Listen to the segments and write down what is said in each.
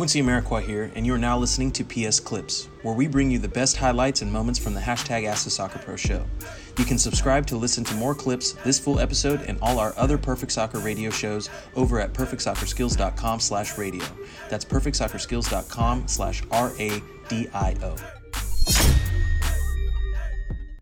Quincy Amarikwa here, and you are now listening to PS Clips, where we bring you the best highlights and moments from the hashtag Ask the Soccer Pro show. You can subscribe to listen to more clips, this full episode, and all our other Perfect Soccer radio shows over at perfectsoccerskills.com slash radio. That's perfectsoccerskills.com slash R-A-D-I-O.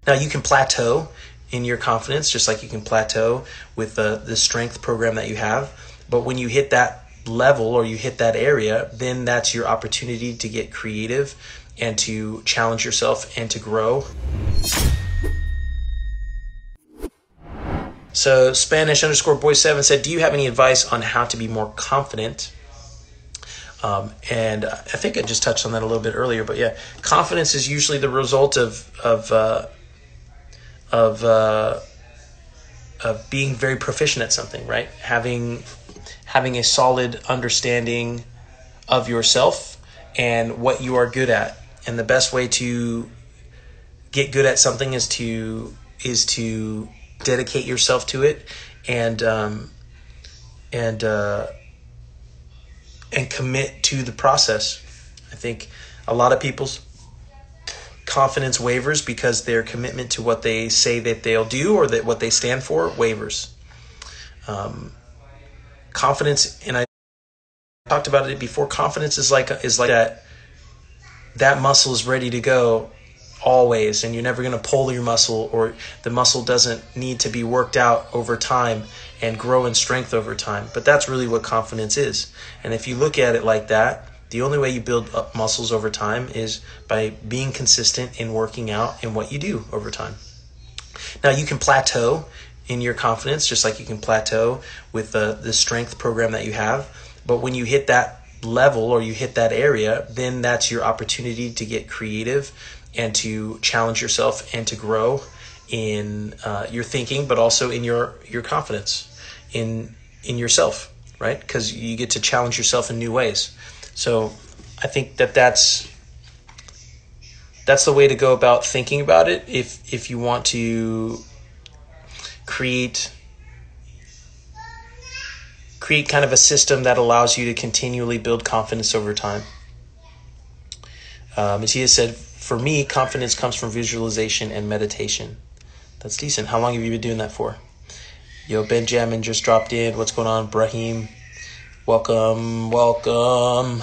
Now you can plateau in your confidence, just like you can plateau with the, the strength program that you have. But when you hit that level or you hit that area, then that's your opportunity to get creative and to challenge yourself and to grow. So Spanish underscore boy seven said, "Do you have any advice on how to be more confident?" Um, and I think I just touched on that a little bit earlier, but yeah, confidence is usually the result of of uh, of uh, of being very proficient at something, right? Having having a solid understanding of yourself and what you are good at. And the best way to get good at something is to is to dedicate yourself to it and um, and uh, and commit to the process. I think a lot of people's confidence wavers because their commitment to what they say that they'll do or that what they stand for wavers. Um, confidence, and I talked about it before. Confidence is like is like that. That muscle is ready to go always, and you're never going to pull your muscle, or the muscle doesn't need to be worked out over time and grow in strength over time. But that's really what confidence is. And if you look at it like that, the only way you build up muscles over time is by being consistent in working out and what you do over time. Now you can plateau in your confidence, just like you can plateau with the, the strength program that you have. But when you hit that level or you hit that area, then that's your opportunity to get creative and to challenge yourself and to grow in uh, your thinking, but also in your your confidence in in yourself, right? Because you get to challenge yourself in new ways. So I think that that's that's the way to go about thinking about it. If if you want to create create kind of a system that allows you to continually build confidence over time. Um, as he has said, for me, confidence comes from visualization and meditation. That's decent. How long have you been doing that for? Yo, Benjamin just dropped in. What's going on, Brahim? Welcome, welcome.